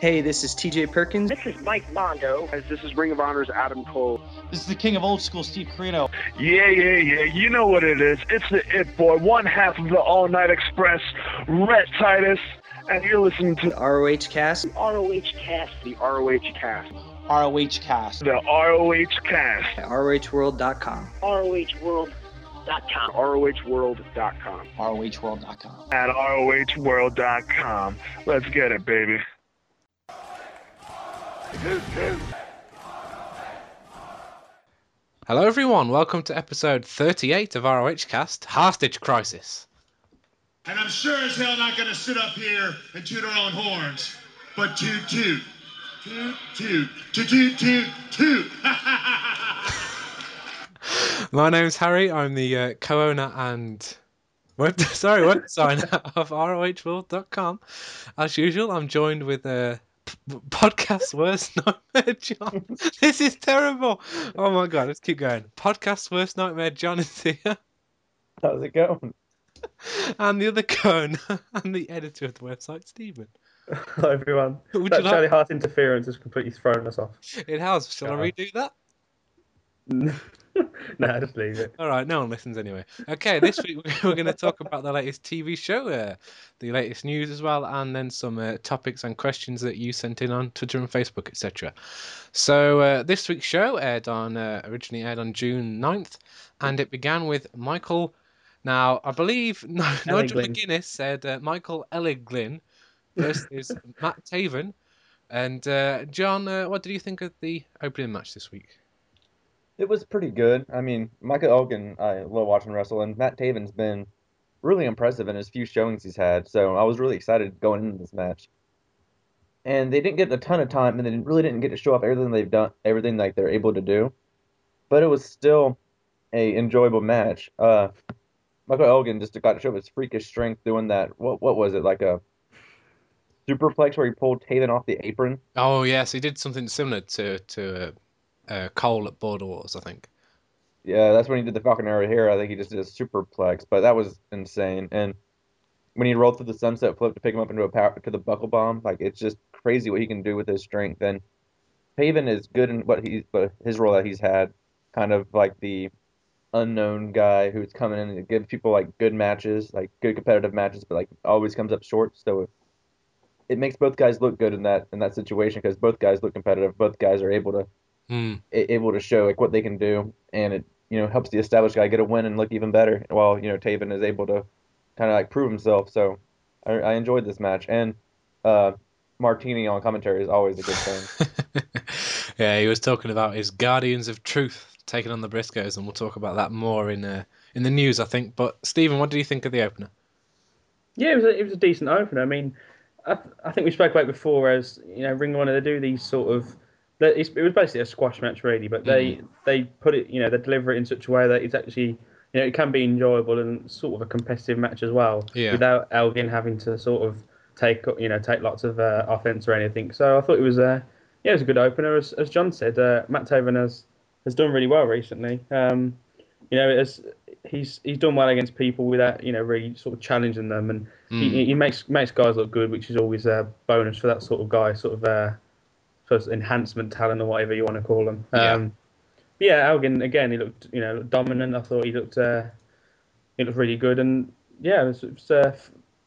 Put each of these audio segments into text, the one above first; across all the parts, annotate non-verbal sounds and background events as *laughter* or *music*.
Hey, this is TJ Perkins. This is Mike Mondo. This is Ring of Honor's Adam Cole. This is the king of old school, Steve Corino. Yeah, yeah, yeah. You know what it is. It's the It Boy, one half of the All Night Express, Rhett Titus, and you're listening to the ROH Cast. The ROH Cast. The ROH Cast. ROH Cast. the ROH Cast. At ROHworld.com. ROHworld.com. ROHworld.com. ROHworld.com. At ROHworld.com. Let's get it, baby. Hello, everyone. Welcome to episode 38 of ROH Cast Hostage Crisis. And I'm sure as hell not gonna sit up here and toot our own horns, but toot toot. Toot toot. Toot toot toot toot. *laughs* My name's Harry. I'm the uh, co owner and. Web, *laughs* sorry, web designer of ROHworld.com. As usual, I'm joined with uh, podcast worst *laughs* nightmare John. This is terrible. Oh my god, let's keep going. Podcast worst nightmare John is here. How's it going? And the other cone *laughs* and the editor of the website, Stephen. *laughs* Hello, everyone. Would that you like- Charlie Hart interference has completely thrown us off. It has. Shall I redo that? *laughs* nah, just leave it. All right, no one listens anyway. Okay, this week *laughs* we're going to talk about the latest TV show, uh, the latest news as well, and then some uh, topics and questions that you sent in on Twitter and Facebook, etc. So uh, this week's show aired on uh, originally aired on June 9th, and it began with Michael. Now I believe *laughs* no, Nigel. McGuinness said uh, Michael Elgin versus Matt Taven. And uh, John, uh, what did you think of the opening match this week? It was pretty good. I mean, Michael Elgin, I love watching wrestle, and Matt Taven's been really impressive in his few showings he's had. So I was really excited going into this match. And they didn't get a ton of time, and they really didn't get to show off everything they've done, everything like they're able to do. But it was still a enjoyable match. Uh, Michael Elgin just got to show his freakish strength doing that. What what was it like a superplex where he pulled Taven off the apron? Oh yes, he did something similar to to uh, Cole at Border Wars, I think. Yeah, that's when he did the Falcon Arrow here. I think he just did a superplex, but that was insane. And when he rolled through the sunset flip to pick him up into a power to the buckle bomb, like it's just crazy what he can do with his strength. And Taven is good in what he's, but his role that he's had, kind of like the unknown guy who's coming in and gives people like good matches, like good competitive matches, but like always comes up short. So it makes both guys look good in that in that situation because both guys look competitive. Both guys are able to A- able to show like what they can do, and it you know helps the established guy get a win and look even better. While you know Taven is able to kind of like prove himself. So I, I enjoyed this match, and uh, Martini on commentary is always a good thing. *laughs* yeah, he was talking about his Guardians of Truth taking on the Briscoes, and we'll talk about that more in uh, in the news, I think. But Stephen, what do you think of the opener? Yeah, it was a, it was a decent opener. I mean, I, I think we spoke about it before as you know, Ring of Honor they do these sort of. That It's, it was basically a squash match, really, but they they put it, you know, they deliver it in such a way that it's actually, you know, it can be enjoyable and sort of a competitive match as well, Yeah. without Elgin having to sort of take, you know, take lots of uh, offense or anything. So I thought it was a, yeah, it was a good opener. As, as John said, uh, Matt Taven has has done really well recently. Um, you know, as he's he's done well against people without you know really sort of challenging them, and he, he makes makes guys look good, which is always a bonus for that sort of guy, sort of uh, sort of enhancement talent or whatever you want to call them. Yeah. Um, but yeah, Elgin again, he looked you know dominant. I thought he looked uh, he looked really good, and yeah, it was, it was uh,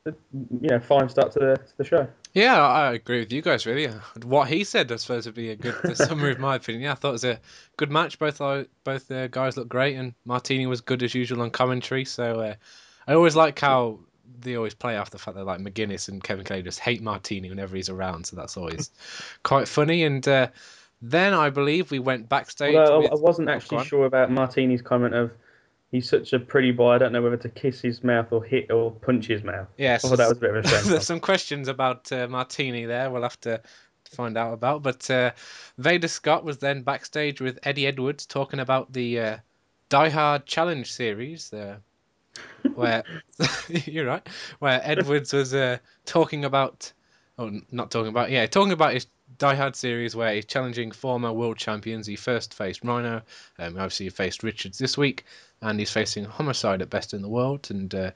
you know fine start to the to the show. Yeah, I agree with you guys. Really, what he said, I suppose, would be a good summary of my *laughs* opinion. Yeah, I thought it was a good match. Both uh, both uh, guys looked great, and Martini was good as usual on commentary. So uh, I always like how they always play off the fact that like McGuinness and Kevin Kelly just hate Martini whenever he's around. So that's always *laughs* quite funny. And uh, then I believe we went backstage. Although I, wasn't Oh, actually on. sure about Martini's comment of he's such a pretty boy. I don't know whether to kiss his mouth or hit or punch his mouth. Yes, I thought that was a bit of a *laughs* shame. There's some questions about uh, Martini there. We'll have to find out about. But uh, Veda Scott was then backstage with Eddie Edwards talking about the uh, Die Hard Challenge series, uh, where *laughs* you're right, where Edwards was uh, talking about, oh, not talking about, yeah, talking about his Die Hard series where he's challenging former world champions. He first faced Rhino, um, obviously he faced Richards this week, and he's facing Homicide at Best in the World. And uh,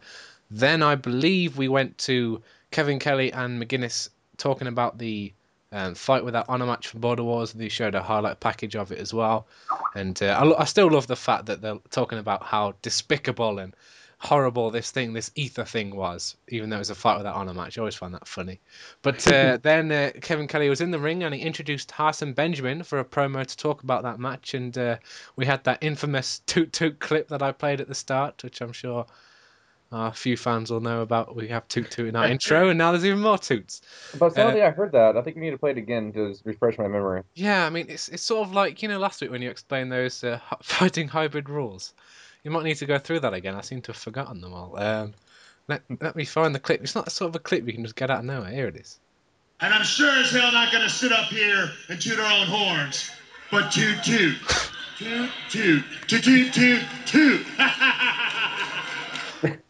then I believe we went to Kevin Kelly and McGuinness talking about the um, Fight Without Honor match from Border Wars. They showed a highlight package of it as well. And uh, I, I still love the fact that they're talking about how despicable and horrible this thing, this ether thing was, even though it was a Fight Without Honor match. I always find that funny. But uh, *laughs* then uh, Kevin Kelly was in the ring and he introduced Haas and Benjamin for a promo to talk about that match. And uh, we had that infamous *laughs* toot toot clip that I played at the start, which I'm sure a few fans will know about. We have toot toot in our *laughs* intro, and now there's even more toots. But Uh, suddenly I heard that. I think we need to play it again to refresh my memory. Yeah, I mean, it's it's sort of like you know last week when you explained those uh, fighting hybrid rules. You might need to go through that again. I seem to have forgotten them all. Um, let let me find the clip. It's not a sort of a clip you can just get out of nowhere. Here it is. And I'm sure as hell not gonna sit up here and toot our own horns, but toot toot. *laughs* Toot toot. Toot toot toot toot. *laughs*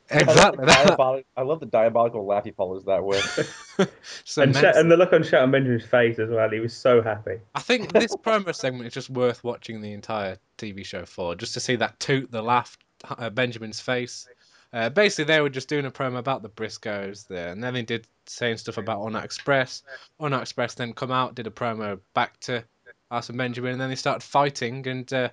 Exactly I love, the that. *laughs* I love the diabolical laugh he follows that with. *laughs* So and, Sha- and the look on Shelton Benjamin's face as well. He was so happy. I think this promo segment is just worth watching the entire TV show for, just to see that toot, the laugh, uh, Benjamin's face. Uh, basically, they were just doing a promo about the Briscoes there, and then they did saying stuff about All Express. All Express then come out, did a promo back to Haas and Benjamin, and then they started fighting. And uh,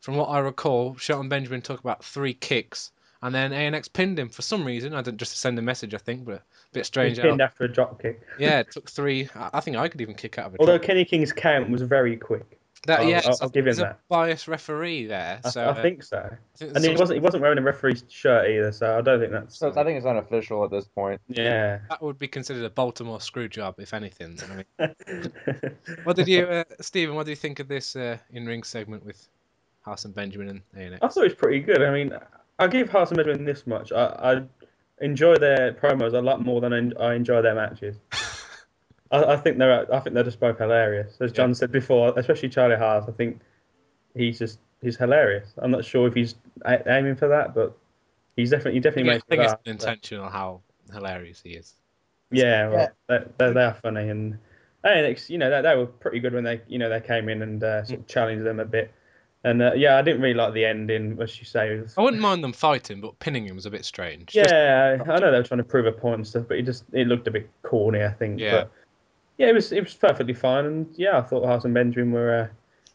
from what I recall, Shelton Benjamin took about three kicks, and then ANX pinned him for some reason. I didn't just send a message, I think, but a bit He strange. pinned after a drop kick. Yeah, it took three. I I think I could even kick out of a Although drop. Kenny King's count was very quick. That I'll- yeah, I'll- I'll give him there's a that. biased referee there. I, So I uh, think so. I think And he wasn't he wasn't wearing a referee's shirt either, so I don't think that's. So I think it's unofficial at this point. yeah. that would be considered a Baltimore screw job, if anything. I mean, *laughs* what did you, uh, Stephen? What do you think of this uh, in-ring segment with Haas and Benjamin and ANX? I thought it was pretty good. I mean, I give Haas and Benjamin this much. I, I enjoy their promos a lot more than I I enjoy their matches. *laughs* I, I think they're I think they're just both hilarious. As John said before, especially Charlie Haas. I think he's just he's hilarious. I'm not sure if he's a- aiming for that, but he's definitely he definitely think, I makes think it's intentional how hilarious he is. Yeah, well, They, they, they are funny, and you know, they, they were pretty good when they, you know, they came in and uh, sort of challenged them a bit. And uh, yeah, I didn't really like the ending, as you say. I wouldn't mind them fighting, but pinning him was a bit strange. Just- yeah, I know they were trying to prove a point and stuff, but it just it looked a bit corny, I think. Yeah. But yeah, it was it was perfectly fine, and yeah, I thought Haas and Benjamin were uh,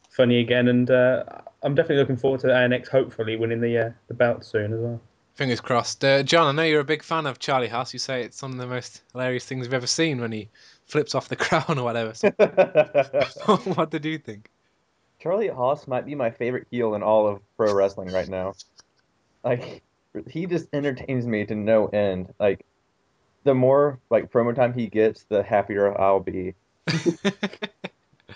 funny again, and uh, I'm definitely looking forward to ANX hopefully winning the uh, the belt soon as well. Fingers crossed. Uh, John, I know you're a big fan of Charlie Haas. You say it's one of the most hilarious things you've ever seen when he flips off the *laughs* crown or whatever. So, *laughs* *laughs* what did you think? Charlie Haas might be my favorite heel in all of pro wrestling right now. Like he just entertains me to no end. Like the more like promo time he gets, the happier I'll be. *laughs*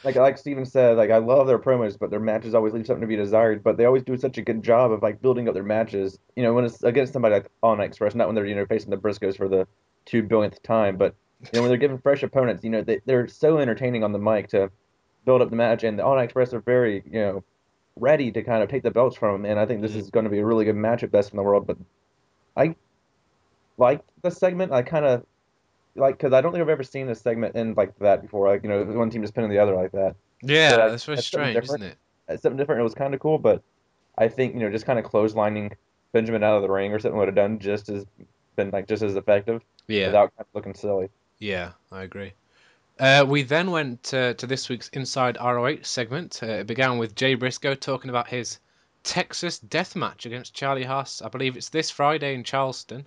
Like like Steven said, like I love their promos, but their matches always leave something to be desired. But they always do such a good job of like building up their matches. You know, when it's against somebody like Night Express, not when they're you know facing the Briscoes for the two billionth time, but you know when they're given fresh opponents, you know they they're so entertaining on the mic to build up the match, and the All Night Express are very you know ready to kind of take the belts from them. And I think this mm-hmm. is going to be a really good match at best in the world. But I liked the segment. I kind of like because I don't think I've ever seen a segment end like that before. Like you know, one team just pinning the other like that. Yeah, So uh, that's very something strange, isn't it? It's something different. It was kind of cool, but I think you know just kind of clotheslining Benjamin out of the ring or something would have done just as been like just as effective Yeah. without kind of looking silly. Yeah, I agree. Uh, we then went to this week's Inside ROH segment. Uh, it began with Jay Briscoe talking about his Texas death match against Charlie Haas. I believe it's this Friday in Charleston.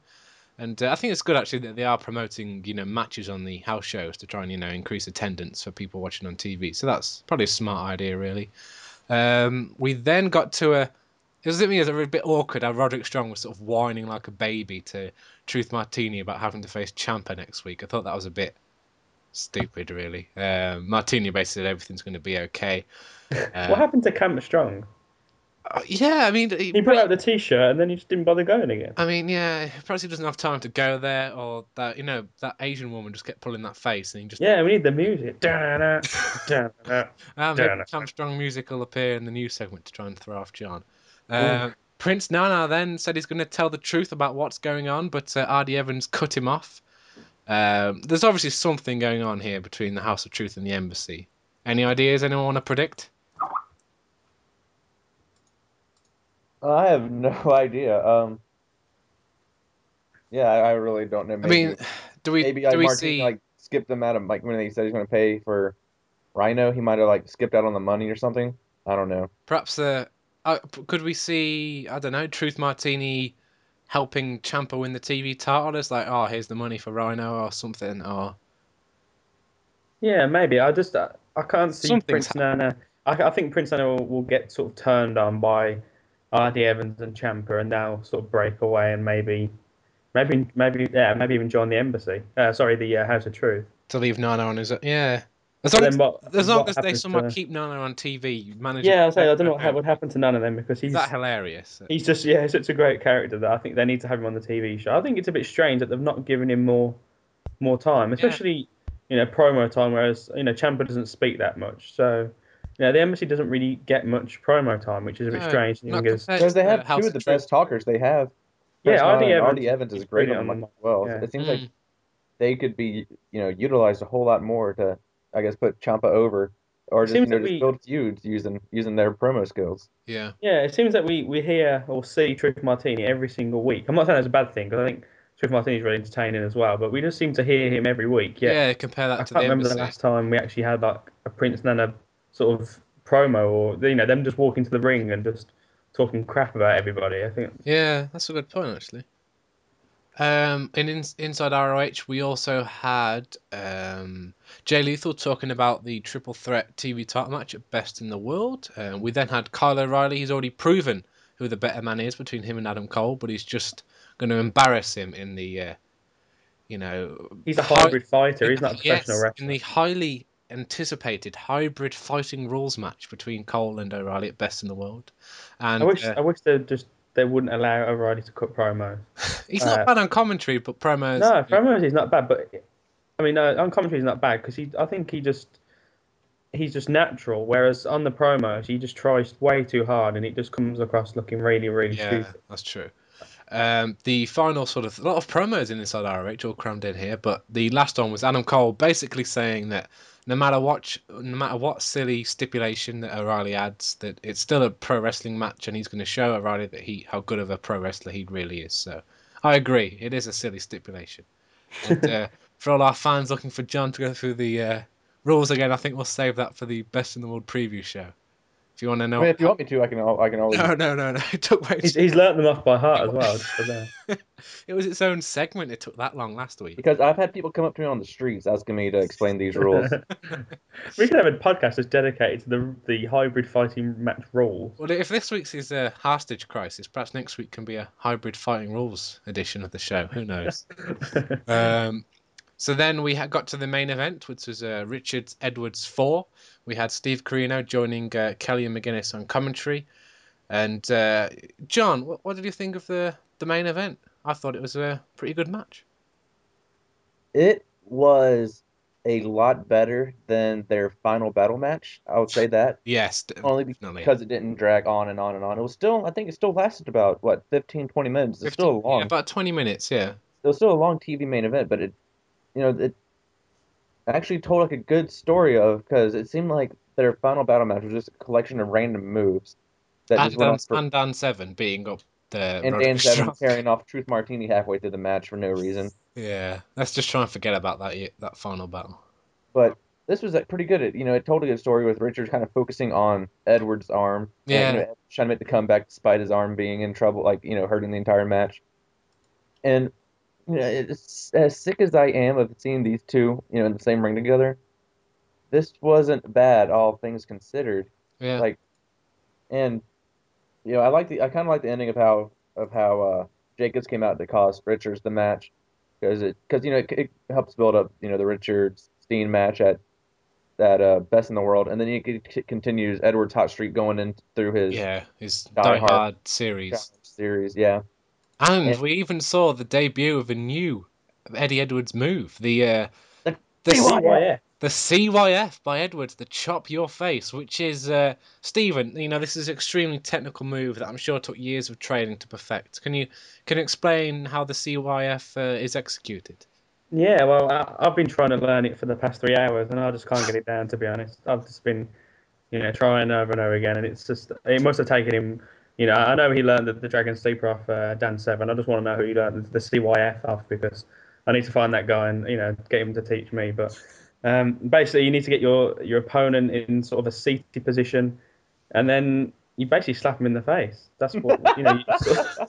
And uh, I think it's good actually that they are promoting, you know, matches on the house shows to try and, you know, increase attendance for people watching on TV. So that's probably a smart idea, really. Um, we then got to a. It was, it was a bit awkward how Roderick Strong was sort of whining like a baby to Truth Martini about having to face Ciampa next week. I thought that was a bit stupid, really. Um, Martini basically said everything's going to be okay. Uh, *laughs* what happened to Camp Strong? uh, yeah, I mean, He put out the T-shirt and then he just didn't bother going again. I mean, yeah, perhaps he doesn't have time to go there, or that you know that Asian woman just kept pulling that face, and he just Yeah, we need the music. Da-da, da-da. Maybe Damn it. Camp Strong music will appear in the news segment to try and throw off John. Uh, Prince Nana then said he's going to tell the truth about what's going on, but uh, R.D. Evans cut him off. Um, there's obviously something going on here between the House of Truth and the Embassy. Any ideas? Anyone want to predict? I have no *laughs* idea. Um, yeah, I, I really don't know. Maybe, I mean, do we maybe do like we Martin see? like skipped them out of like when he said he's going to pay for Rhino, he might have like skipped out on the money or something. I don't know. Perhaps uh, uh, could we see I don't know Truth Martini helping Ciampa win the TV title? It's like oh here's the money for Rhino or something or Yeah, maybe. I just uh, I can't see Something's Prince Nana. I, I think Prince Nana will, will get sort of turned on by RD Evans and Ciampa, and now sort of break away and maybe, maybe, maybe, yeah, maybe even join the embassy. Uh, sorry, the uh, House of Truth. to leave Nana on his yeah. As long, as, what- as, long as they happens somewhat to- keep Nana on TV, managing. Yeah, I say I don't know what ha- would happen to none of them because he's Is that hilarious? he's just yeah he's such a great character that I think they need to have him on the TV show. I think it's a bit strange that they've not given him more more time, especially you know promo time. Whereas you know Ciampa doesn't speak that much, so you know the embassy doesn't really get much promo time, which is a bit No, strange. because they to have House two of the Truth. best talkers they have. Yeah, Prince RD Evans RD Evans is is great on on them as well. yeah. It seems Mm. like they could be, you know, utilized a whole lot more to, I guess, put Ciampa over, or just you seems know, that just we- build feuds using using their promo skills. Yeah. Yeah, it seems that we, we hear or see Truth Martini every single week. I'm not saying that's a bad thing because I think Truth Martini is really entertaining as well, but we just seem to hear him every week. Yeah. Yeah, compare that I to can't the remember embassy. the last time we actually had like a Prince Nana sort of promo or you know them just walking to the ring and just talking crap about everybody. I think Yeah, that's a good point actually. Um, in, in inside ROH, we also had um, Jay Lethal talking about the triple threat TV title match at Best in the World. Uh, we then had Kyle O'Reilly. He's already proven who the better man is between him and Adam Cole, but he's just going to embarrass him in the, uh, you know, he's a hi- hybrid fighter. He's not a yes, professional wrestler. in the highly anticipated hybrid fighting rules match between Cole and O'Reilly at Best in the World. And I wish uh, I wish they just they wouldn't allow O'Reilly to cut promos. *laughs* he's not uh, bad on commentary, but promos. No, promos he's not bad, but I mean, uh, on commentary he's not bad because he. I think he just he's just natural. Whereas on the promos he just tries way too hard and it just comes across looking really, really Yeah, stupid. that's true. Um, the final sort of a lot of promos in Inside ROH all crammed in here, but the last one was Adam Cole basically saying that no matter what, no matter what silly stipulation that O'Reilly adds, that it's still a pro wrestling match, and he's going to show O'Reilly that he how good of a pro wrestler he really is. So, I agree, it is a silly stipulation. And uh, *laughs* for all our fans looking for John to go through the uh, rules again, I think we'll save that for the Best in the World preview show. If you want to I know, mean, if you want me to, I can. I can always. *laughs* no, no, no, no, it took way He's, he's learnt them off by heart as well. Just for that. It was its own segment. It took that long last week. Because I've had people come up to me on the streets asking me to explain these rules. *laughs* we could have a podcast that's dedicated to the the hybrid fighting match rules. Well, if this week's is a hostage crisis, perhaps next week can be a hybrid fighting rules edition of the show. Who knows? *laughs* um, so then we got to the main event, which was uh, Richards Edwards four. We had Steve Corino joining uh, Kelly and McGuinness on commentary. And uh, John, what, what did you think of the the main event? I thought it was a pretty good match. it was a lot better than their final battle match. I would say that Yes, only definitely. because it didn't drag on and on and on. It was still, I think, it still lasted about what 15, 20 minutes. It's 15 still a long. yeah, about twenty minutes. Yeah. it was still a long TV main event, but it, you know, it actually told like a good story of because it seemed like their final battle match was just a collection of random moves that And Dan, for, and Dan Severn being up the and Dan Severn carrying off Truth Martini halfway through the match for no reason. Yeah, let's just try and forget about that that final battle. But this was like, pretty good. It, you know, it told a good story with Richard kind of focusing on Edwards' arm. and, Yeah. you know, trying to make the comeback despite his arm being in trouble, like you know, hurting the entire match. And you know, it's as sick as I am of seeing these two, you know, in the same ring together. This wasn't bad, all things considered. Yeah, Like, and you know, I like the I kind of like the ending of how of how uh, Jacobs came out to cost Richards the match because it because you know it, it helps build up you know the Richards Steen match at that uh, best in the world, and then he c- continues Edwards hot streak going in through his yeah, his Die Die Hard. Hard series, series. Yeah, and Yeah. we even saw the debut of a new Eddie Edwards move, the uh, The the CYF. the CYF by Edwards, the chop your face, which is uh, Stephen. You know, this is an extremely technical move that I'm sure took years of training to perfect. Can you can you explain how the CYF uh, is executed? Yeah, well, I, I've been trying to learn it for the past three hours, and I just can't get it down. To be honest, I've just been, you know, trying over and over again, and it's just it must have taken him. You know, I know he learned the, the Dragon Sleeper off uh, Dan Severn. I just want to know who he learned the CYF off because I need to find that guy and you know get him to teach me. But Um, basically, you need to get your your opponent in sort of a seated position, and then you basically slap him in the face. That's what you know. You *laughs* sort of,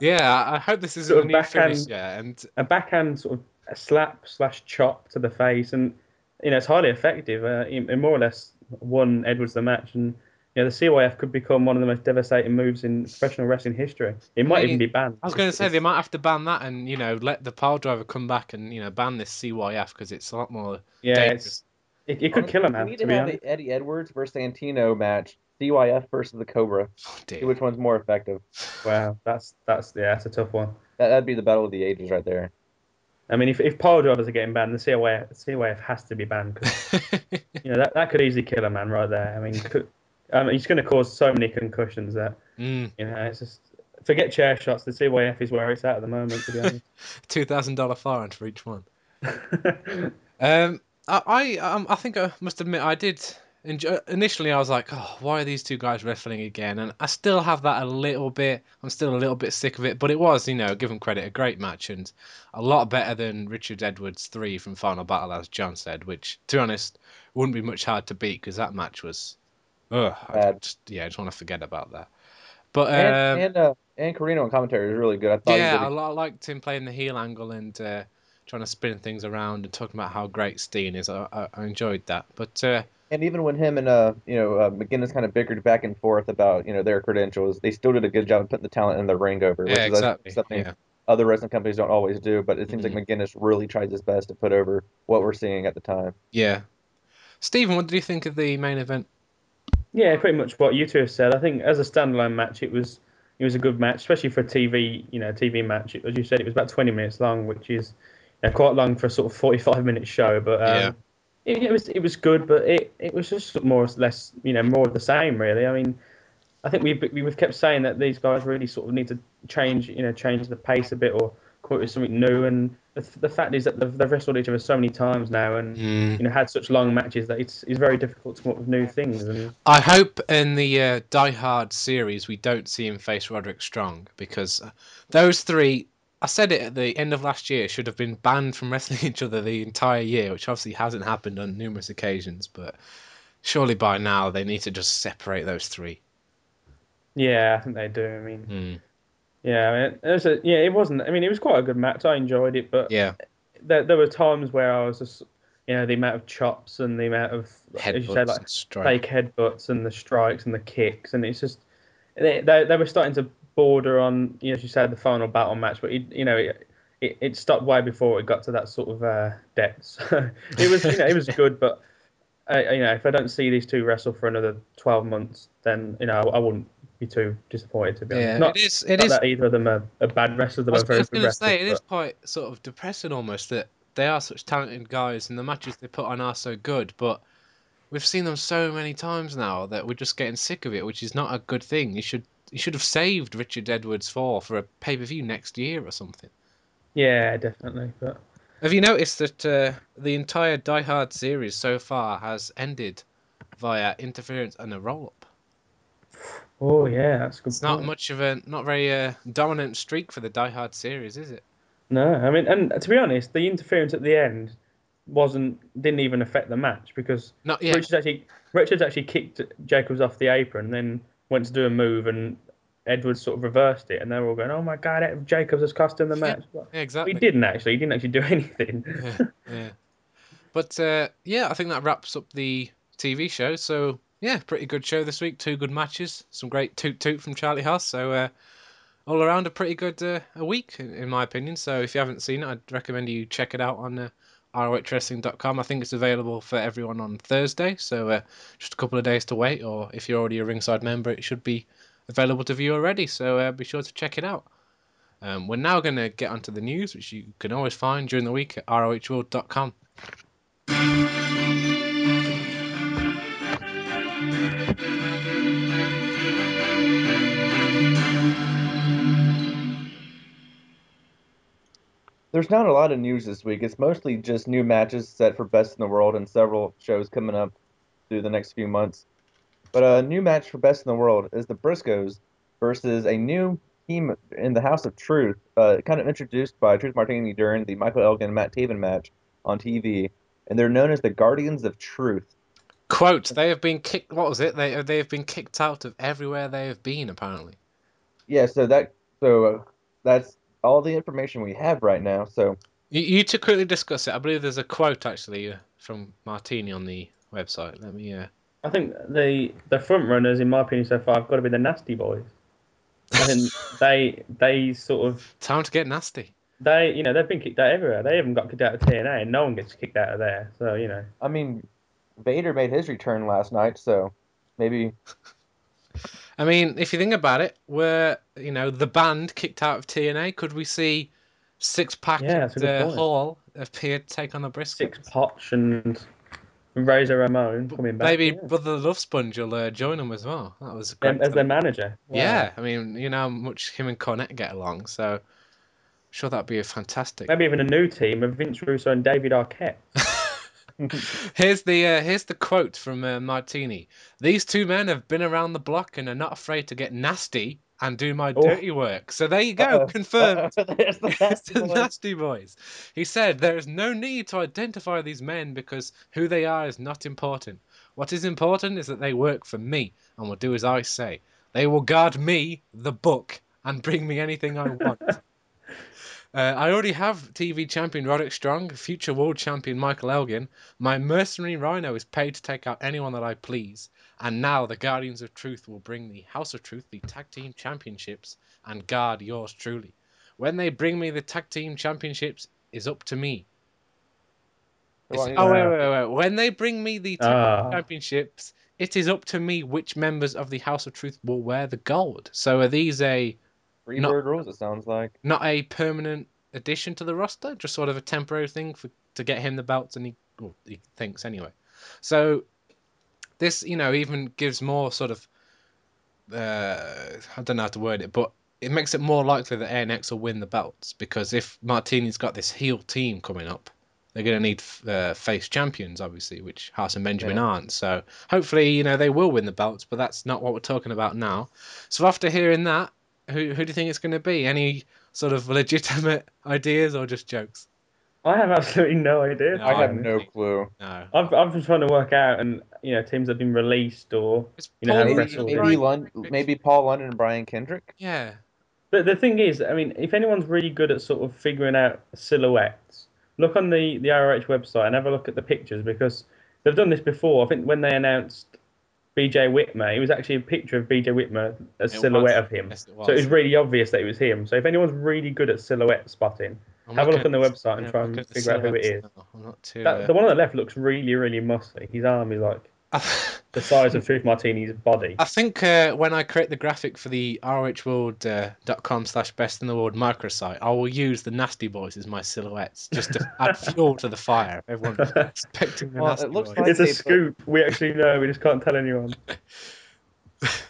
Yeah, I I hope this isn't Sort a new backhand- finish. Yeah, and a backhand sort of a slap slash chop to the face, and you know it's highly effective. Uh, it, it more or less won Edwards the match, and you know the CYF could become one of the most devastating moves in professional wrestling history. It might Maybe- even be banned. I was going to It's- say they might have to ban that and you know let the pile driver come back and you know ban this CYF because it's a lot more yeah, it's, it, it could kill a man. We need To to have honest. an Eddie Edwards versus Santino match. CYF versus the Cobra. Oh, See which one's more effective. Wow, that's that's yeah, that's a tough one. That, that'd be the battle of the ages right there. I mean, if, if pile drivers are getting banned, the CYF, CYF has to be banned because *laughs* you know that, that could easily kill a man right there. I mean, could, um, it's going to cause so many concussions that mm, you know it's just forget chair shots. The CYF is where it's at at the moment. To be honest. *laughs* two thousand dollar fine for each one. *laughs* Um, I, I, um, I think I must admit I did. Enjoy, initially, I was like, "Oh, why are these two guys wrestling again?" And I still have that a little bit. I'm still a little bit sick of it, but it was, you know, give them credit, a great match and a lot better than Richard Edwards three from Final Battle, as John said. Which, to be honest, wouldn't be much hard to beat because that match was, ugh, I just, yeah, I just want to forget about that. But um, And and uh, and Corino on commentary was really good. I thought yeah, I, did a- li- I liked him playing the heel angle and uh, trying to spin things around and talking about how great Steen is. I, I, I enjoyed that. But uh, and even when him and uh you know uh, McGuinness kind of bickered back and forth about you know their credentials, they still did a good job of putting the talent in the ring over. which yeah, is, exactly. Something Yeah. other wrestling companies don't always do, but it seems Mhm. like McGuinness really tries his best to put over what we're seeing at the time. yeah. Stephen, what did you think of the main event? Yeah, pretty much what you two have said. I think as a standalone match, it was it was a good match, especially for a TV, you know, TV match. It, as you said, it was about 20 minutes long, which is you know, quite long for a sort of 45 minute show. But um, it, it was it was good, but it, it was just more or less, you know, more of the same, really. I mean, I think we've we've kept saying that these guys really sort of need to change, you know, change the pace a bit or up something new. And the, the fact is that they've, they've wrestled each other so many times now, and Mm. you know, had such long matches that it's it's very difficult to come up with new things. And I hope in the uh, Die Hard series we don't see him face Roderick Strong because those three, I said it at the end of last year, should have been banned from wrestling *laughs* each other the entire year, which obviously hasn't happened on numerous occasions. But surely by now they need to just separate those three. yeah, I think they do. I mean. Mm. Yeah, I mean, it was a, yeah, it wasn't. I mean, it was quite a good match. I enjoyed it, but Yeah, there, there were times where I was just, you know, the amount of chops and the amount of, as you say, like fake headbutts and the strikes and the kicks, and it's just they they, they were starting to border on, you know, as you said, the final battle match, but it, you know, it, it it stopped way before it got to that sort of uh, depth. So *laughs* it was, you know, it was *laughs* good, but. Uh, you know, if I don't see these two wrestle for another twelve months, then you know I, I wouldn't be too disappointed. To be honest, Yeah, not, it is. It not is that either of them are, are bad wrestlers. I They're was, both very I was going to say, it is but- quite sort of depressing almost that they are such talented guys and the matches they put on are so good, but we've seen them so many times now that we're just getting sick of it, which is not a good thing. You should you should have saved Richard Edwards for for a pay per view next year or something. Yeah, definitely. But Have you noticed that uh, the entire Die Hard series so far has ended via interference and a roll up? Oh yeah, that's a good. It's not much of a not very uh, dominant streak for the Die Hard series, is it? No, I mean, and to be honest, the interference at the end wasn't didn't even affect the match because Not yet. Richards actually Richards actually kicked Jacobs off the apron, then went to do a move, and Edwards sort of reversed it, and they were all going, "Oh my god, Jacobs has cost him the match." Yeah, exactly. he didn't actually. He didn't actually do *laughs* anything. yeah, yeah. But uh, yeah, I think that wraps up the TV show. So yeah, pretty good show this week. Two good matches, some great toot toot from Charlie Haas. So uh, all around a pretty good uh, a week in, in my opinion. So if you haven't seen it, I'd recommend you check it out on uh, ROHWrestling.com. I think it's available for everyone on Thursday. So uh, just a couple of days to wait, or if you're already a ringside member, it should be available to view already. So uh, be sure to check it out. Um, we're now going to get onto the news, which you can always find during the week at ROHworld.com. There's not a lot of news this week. It's mostly just new matches set for Best in the World and several shows coming up through the next few months. But a new match for Best in the World is the Briscoes versus a new team in the House of Truth, uh, kind of introduced by Truth Martini during the Michael Elgin Matt Taven match on TV, and they're known as the Guardians of Truth. Quote: They have been kicked. What was it? They they have been kicked out of everywhere they have been. Apparently. Yeah, so that so uh, that's all the information we have right now. So You, you to quickly discuss it. I believe there's a quote actually uh, from Martini on the website. Let me. Uh... I think the the front runners, in my opinion, so far, have got to be the Nasty Boys. I think *laughs* they they sort of Time to get nasty. they you know they've been kicked out everywhere. They haven't got kicked out of TNA, and no one gets kicked out of there. So you know, I mean, Vader made his return last night, so maybe *laughs* I mean, if you think about it, were you know the band kicked out of TNA? Could we see Six Pack Yeah, that's a and good uh. Hall appear to take on the Briscoes? Six Potch and Razor Ramon coming back. Maybe yeah. Brother Love Sponge will uh, join them as well. That was great as their manager. Wow. Yeah, I mean, you know how much him and Cornette get along, so I'm sure that'd be a fantastic. Maybe even a new team of Vince Russo and David Arquette. *laughs* *laughs* Here's the uh, here's the quote from uh, Martini. These two men have been around the block and are not afraid to get nasty and do my Oh. dirty work. So there you go, Uh-oh. confirmed. *laughs* There's the *laughs* nasty the boys. nasty boys. He said there is no need to identify these men because who they are is not important. What is important is that they work for me and will do as I say. They will guard me, the book, and bring me anything I want. Uh, I already have TV champion Roderick Strong, future world champion Michael Elgin. My mercenary Rhino is paid to take out anyone that I please. And now the Guardians of Truth will bring the House of Truth the tag team championships and guard yours truly. When they bring me the tag team championships, is up to me. It's- oh wait, wait, wait! When they bring me the tag Ah. championships, it is up to me which members of the House of Truth will wear the gold. So are these a Free Not- bird rules. It sounds like. not a permanent addition to the roster, just sort of a temporary thing for to get him the belts, and he well, he thinks anyway. So this, you know, even gives more sort of uh, I don't know how to word it, but it makes it more likely that ANX will win the belts because if Martini's got this heel team coming up, they're going to need uh, face champions, obviously, which Haas and Benjamin Yeah. aren't. So hopefully, you know, they will win the belts, but that's not what we're talking about now. So after hearing that, who who do you think it's going to be? Any sort of legitimate *laughs* ideas or just jokes? I have absolutely no idea. No, I have no clue. No. I've I've been trying to work out, and you know, teams have been released or It's You know, Paul Maybe, wrestled. Maybe, Brian Lon- Kendrick. maybe Paul London and Brian Kendrick. Yeah. But the thing is, I mean, if anyone's really good at sort of figuring out silhouettes, look on the, the ROH website and have a look at the pictures because they've done this before. I think when they announced BJ Whitmer, it was actually a picture of BJ Whitmer, a It silhouette was. of him. Yes, it So it was really obvious that it was him. So if anyone's really good at silhouette spotting, I'm have a look on the website and yeah, try and figure out who it is. silhouettes is. I'm not too. that, the one on the left looks really, really muscly. His arm is like uh, the size of Truth Martini's body. I think uh, when I create the graphic for the rohworld.com slash best in the world microsite, I will use the Nasty Boys as my silhouettes just to *laughs* add fuel to the fire. Everyone's expecting the Well, Nasty it looks Boys. like- it's a they put- scoop. We actually know. We just can't tell anyone. *laughs*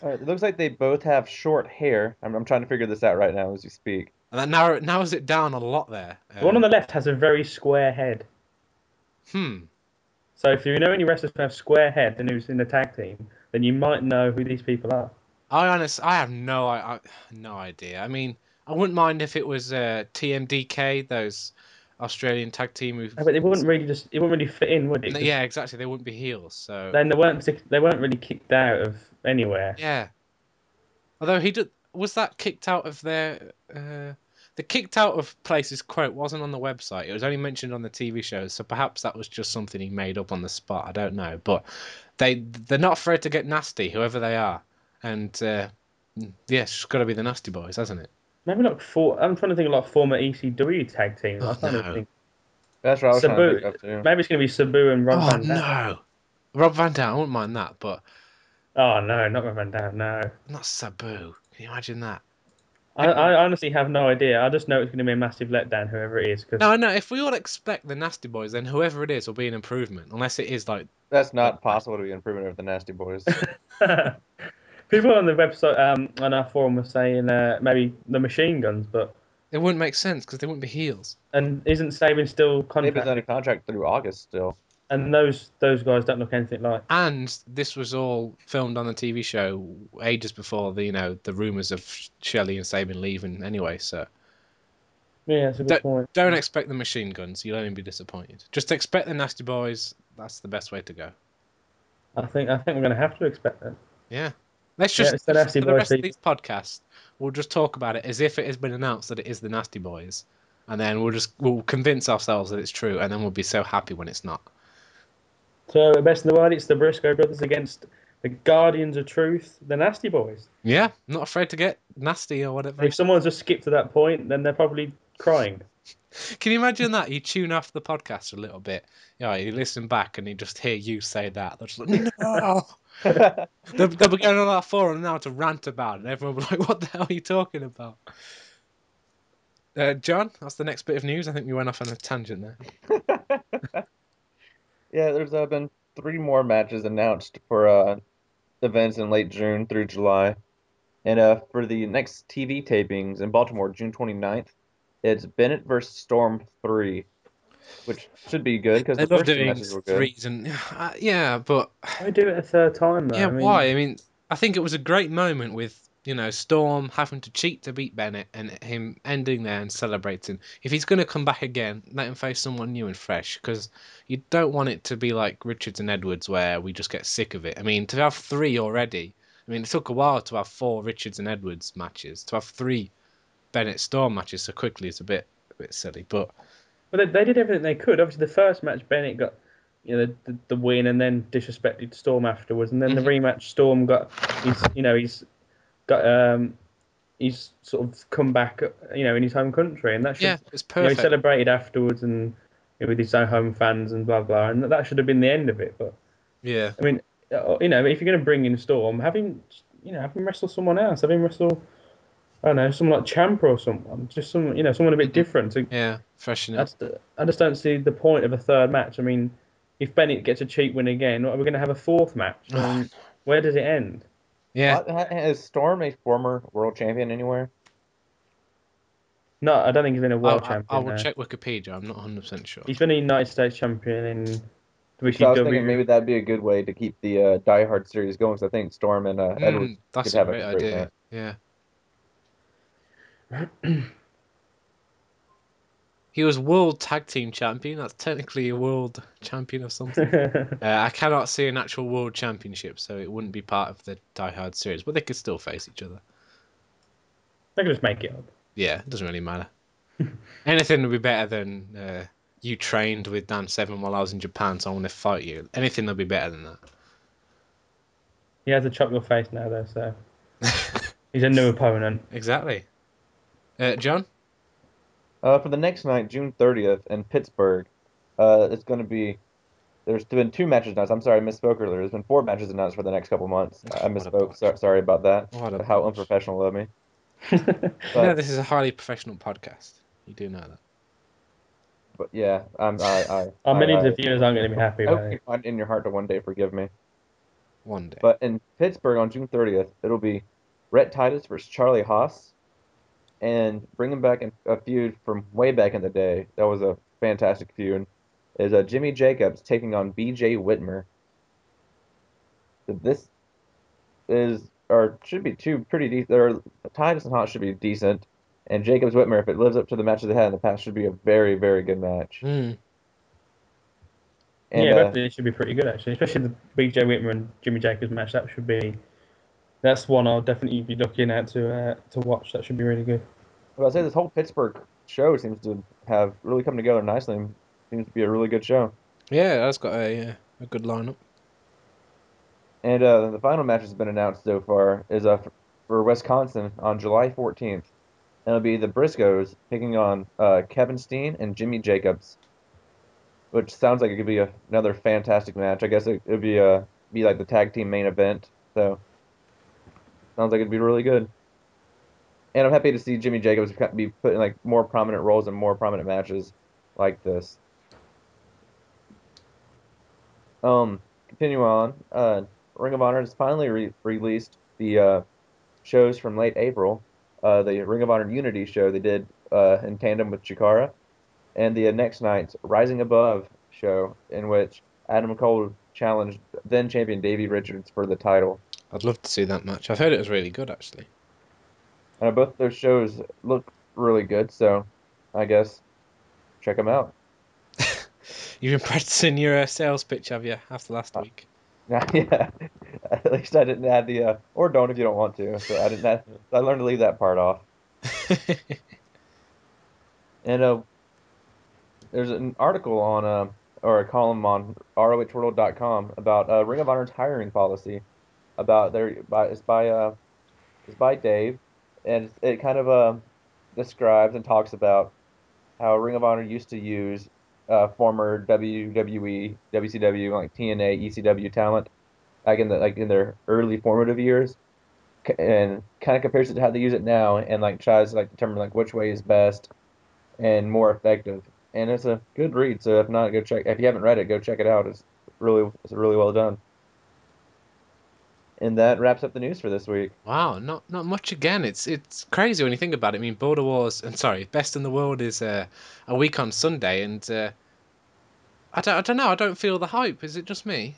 Uh, it looks like they both have short hair. I'm, I'm trying to figure this out right now as you speak. And that narrow, narrows it down a lot there. The one Um, on the left has a very square head. Hmm. So if you know any wrestlers who have square head and who's in the tag team, then you might know who these people are. I honest, I have no, I, I, no idea. I mean, I wouldn't mind if it was uh, TMDK, those Australian tag team who. But it wouldn't really just it wouldn't really fit in, would it? Yeah, exactly. They wouldn't be heels. So. Then they weren't they weren't really kicked out of anywhere. Yeah. Although he did, was that kicked out of their. Uh, the kicked out of places quote wasn't on the website. It was only mentioned on the TV shows, so perhaps that was just something he made up on the spot. I don't know, but they they're not afraid to get nasty, whoever they are, and uh, yeah, it's got to be the nasty boys, hasn't it? Maybe not for I'm trying to think of like former ECW tag teams. Oh, was trying to no. That's what I was trying to Sabu, think of too. maybe it's gonna be Sabu and Rob oh Van Dam. no, Rob Van Dam. I wouldn't mind that, but Oh no, not Rob Van Dam. No, not Sabu. Can you imagine that? I, I honestly have no idea. I just know it's gonna be a massive letdown, whoever it is. Cause No, no. If we all expect the nasty boys, then whoever it is will be an improvement, unless it is like That's not possible to be an improvement over the Nasty Boys. *laughs* people on the website um, on our forum were saying uh, maybe the machine guns, but it wouldn't make sense because they wouldn't be heels. and isn't Sabin still They've been contracted? under contract through August still. And those those guys don't look anything like. And this was all filmed on the TV show ages before the you know the rumors of Shelley and Sabin leaving anyway. So Yeah, that's a good Don't- point. Don't expect the machine guns. You'll only be disappointed. Just expect the nasty boys. That's the best way to go. I think I think we're going to have to expect that. Yeah. Let's just it's the Nasty for the rest of these podcasts, we'll just talk about it as if it has been announced that it is the Nasty Boys, and then we'll just we'll convince ourselves that it's true, and then we'll be so happy when it's not. So, the best in the world, it's the Briscoe brothers against the Guardians of Truth, the Nasty Boys. Yeah, not afraid to get nasty or whatever. If someone's just skipped to that point, then they're probably crying. *laughs* Can you imagine that? You tune off the podcast a little bit. Yeah, you listen back and you just hear you say that. They're just like, no. *laughs* they'll, they'll be going on that forum now to rant about it, and everyone will be like, what the hell are you talking about? Uh, John, that's the next bit of news. I think we went off on a tangent there. *laughs* Yeah, there's uh, been three more matches announced for uh, events in late June through July. And uh, for the next TV tapings in Baltimore, June 29th, it's Bennett versus Storm 3, which should be good because They the love first two doing matches were good. threes and *sighs* uh, yeah, but Why do it a third time, though? yeah, I mean, why? I mean, I think it was a great moment with you know Storm having to cheat to beat Bennett and him ending there and celebrating. If he's going to come back again, let him face someone new and fresh because you don't want it to be like Richards and Edwards where we just get sick of it. I mean, to have three already. I mean, it took a while to have four Richards and Edwards matches. To have three Bennett Storm matches so quickly is a bit a bit silly, but But they, they did everything they could. Obviously, the first match, Bennett got you know the, the win and then disrespected Storm afterwards, and then the mm-hmm. rematch, Storm got he's you know he's got um he's sort of come back you know in his home country, and that should yeah, it's you know, he celebrated afterwards and you know, with his own home fans and blah blah, and that should have been the end of it. But yeah, I mean, uh, you know, if you're going to bring in Storm, having you know have him wrestle someone else, have him wrestle. I don't know, someone like Ciampa or someone, just some, you know, someone a bit different. To, yeah, freshen up. I just don't see the point of a third match. I mean, if Bennett gets a cheap win again, what, are we going to have a fourth match? *sighs* Where does it end? Yeah, Is Storm a former world champion anywhere? No, I don't think he's been a I, world I- champion. I will no. check Wikipedia. I'm not 100 percent sure. He's been a United States champion in So I was thinking WCW. maybe that'd be a good way to keep the uh, Die Hard series going. Because I think Storm and uh, Edwards Mm, that's could a have a great great idea. match. Yeah. *clears throat* he was world tag team champion. That's technically a world champion of something. *laughs* uh, I cannot see an actual world championship, so it wouldn't be part of the Die Hard series. But they could still face each other. they could just make it up. Yeah, it doesn't really matter. *laughs* Anything would be better than uh, you trained with Dan Severn while I was in Japan, so I want to fight you. Anything would be better than that. He has to chop your face now, though, so he's a new opponent. *laughs* Exactly. Uh, John? Uh, for the next night, June 30th in Pittsburgh, uh, it's going to be. There's been two matches announced. I'm sorry, I misspoke earlier. There's been four matches announced for the next couple months. I What misspoke. So, sorry about that. What a How botch. unprofessional of me. You *laughs* know, But, this is a highly professional podcast. You do know that. but yeah, I'm. I. I. *laughs* I- millions I- of viewers aren't going to be happy I hope you find in your heart to one day forgive me. One day. But in Pittsburgh on June 30th, it'll be Rhett Titus versus Charlie Haas, and bringing back an- a feud from way back in the day. That was a fantastic feud. Is uh, Jimmy Jacobs taking on B.J. Whitmer. This is or should be two pretty decent. Or Titus and Haas should be decent, and Jacobs Whitmer, if it lives up to the matches they had in the past, should be a very very good match. Mm. And, yeah, uh, both of these should be pretty good actually, especially the BJ Whitmer and Jimmy Jacobs match. That should be. That's one I'll definitely be looking at to uh, to watch. That should be really good. Well, I say this whole Pittsburgh show seems to have really come together nicely. and Seems to be a really good show. Yeah, that's got a, uh, a good lineup. And uh, the final match has been announced so far is uh, for Wisconsin on July 14th. And it'll be the Briscoes taking on uh, Kevin Steen and Jimmy Jacobs, which sounds like it could be a, another fantastic match. I guess it would be uh, be like the tag team main event. So sounds like it'd be really good. And I'm happy to see Jimmy Jacobs be put in like more prominent roles and more prominent matches like this. Um, continue on. Uh, Ring of Honor has finally re- released the uh, shows from late April. Uh, the Ring of Honor Unity show they did uh, in tandem with Chikara, and the uh, next night's Rising Above show in which Adam Cole challenged then champion Davey Richards for the title. I'd love to see that match. I've heard it was really good, actually. And both those shows look really good, so I guess check them out. *laughs* You've been practicing your uh, sales pitch, have you, after last week? *laughs* yeah, *laughs* at least I didn't add the uh, or don't if you don't want to. So I didn't. Add, I learned to leave that part off. And uh, there's an article on uh, or a column on ROHworld.com about uh, Ring of Honor's hiring policy. About their by it's by uh it's by Dave, and it kind of uh describes and talks about how Ring of Honor used to use uh, former WWE, WCW, like TNA, ECW talent, like in the like in their early formative years, and kind of compares it to how they use it now, and like tries to like determine like which way is best and more effective. And it's a good read. So if not, go check. If you haven't read it, go check it out. It's really it's really well done. And that wraps up the news for this week. Wow, not not much again. It's it's crazy when you think about it. I mean, Border Wars and sorry, Best in the World is uh, a week on Sunday, and uh, I don't I don't know. I don't feel the hype. Is it just me?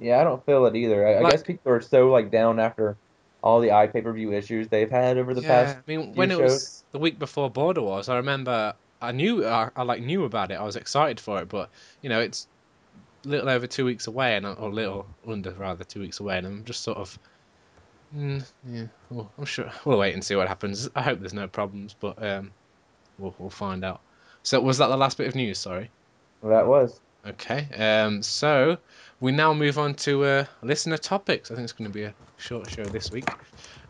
Yeah, I don't feel it either. I, I guess people are so like down after all the eye pay per view issues they've had over the yeah, past. I mean, when it shows. was the week before Border Wars, I remember I knew I, I like knew about it. I was excited for it, but you know, it's little over two weeks away, and or little under rather two weeks away, and I'm just sort of. Mm, yeah, well, I'm sure we'll wait and see what happens. I hope there's no problems, but um, we'll we'll find out. So was that the last bit of news? Sorry. That was. Okay. Um. So we now move on to uh, listener topics. I think it's going to be a short show this week.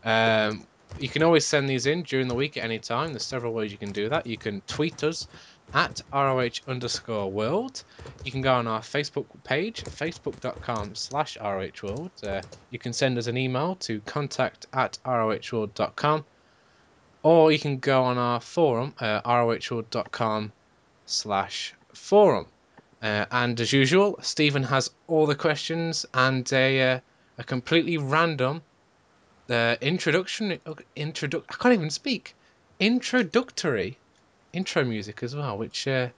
Um. You can always send these in during the week at any time. There's several ways you can do that. You can tweet us at ROH underscore world. You can go on our Facebook page, facebook.com slash ROH world. Uh, you can send us an email to contact at ROHworld.com. Or you can go on our forum, uh, ROHworld.com slash forum. Uh, and as usual, Stephen has all the questions and a, uh, a completely random uh, introduction. Introdu- I can't even speak. Introductory intro music as well, which uh,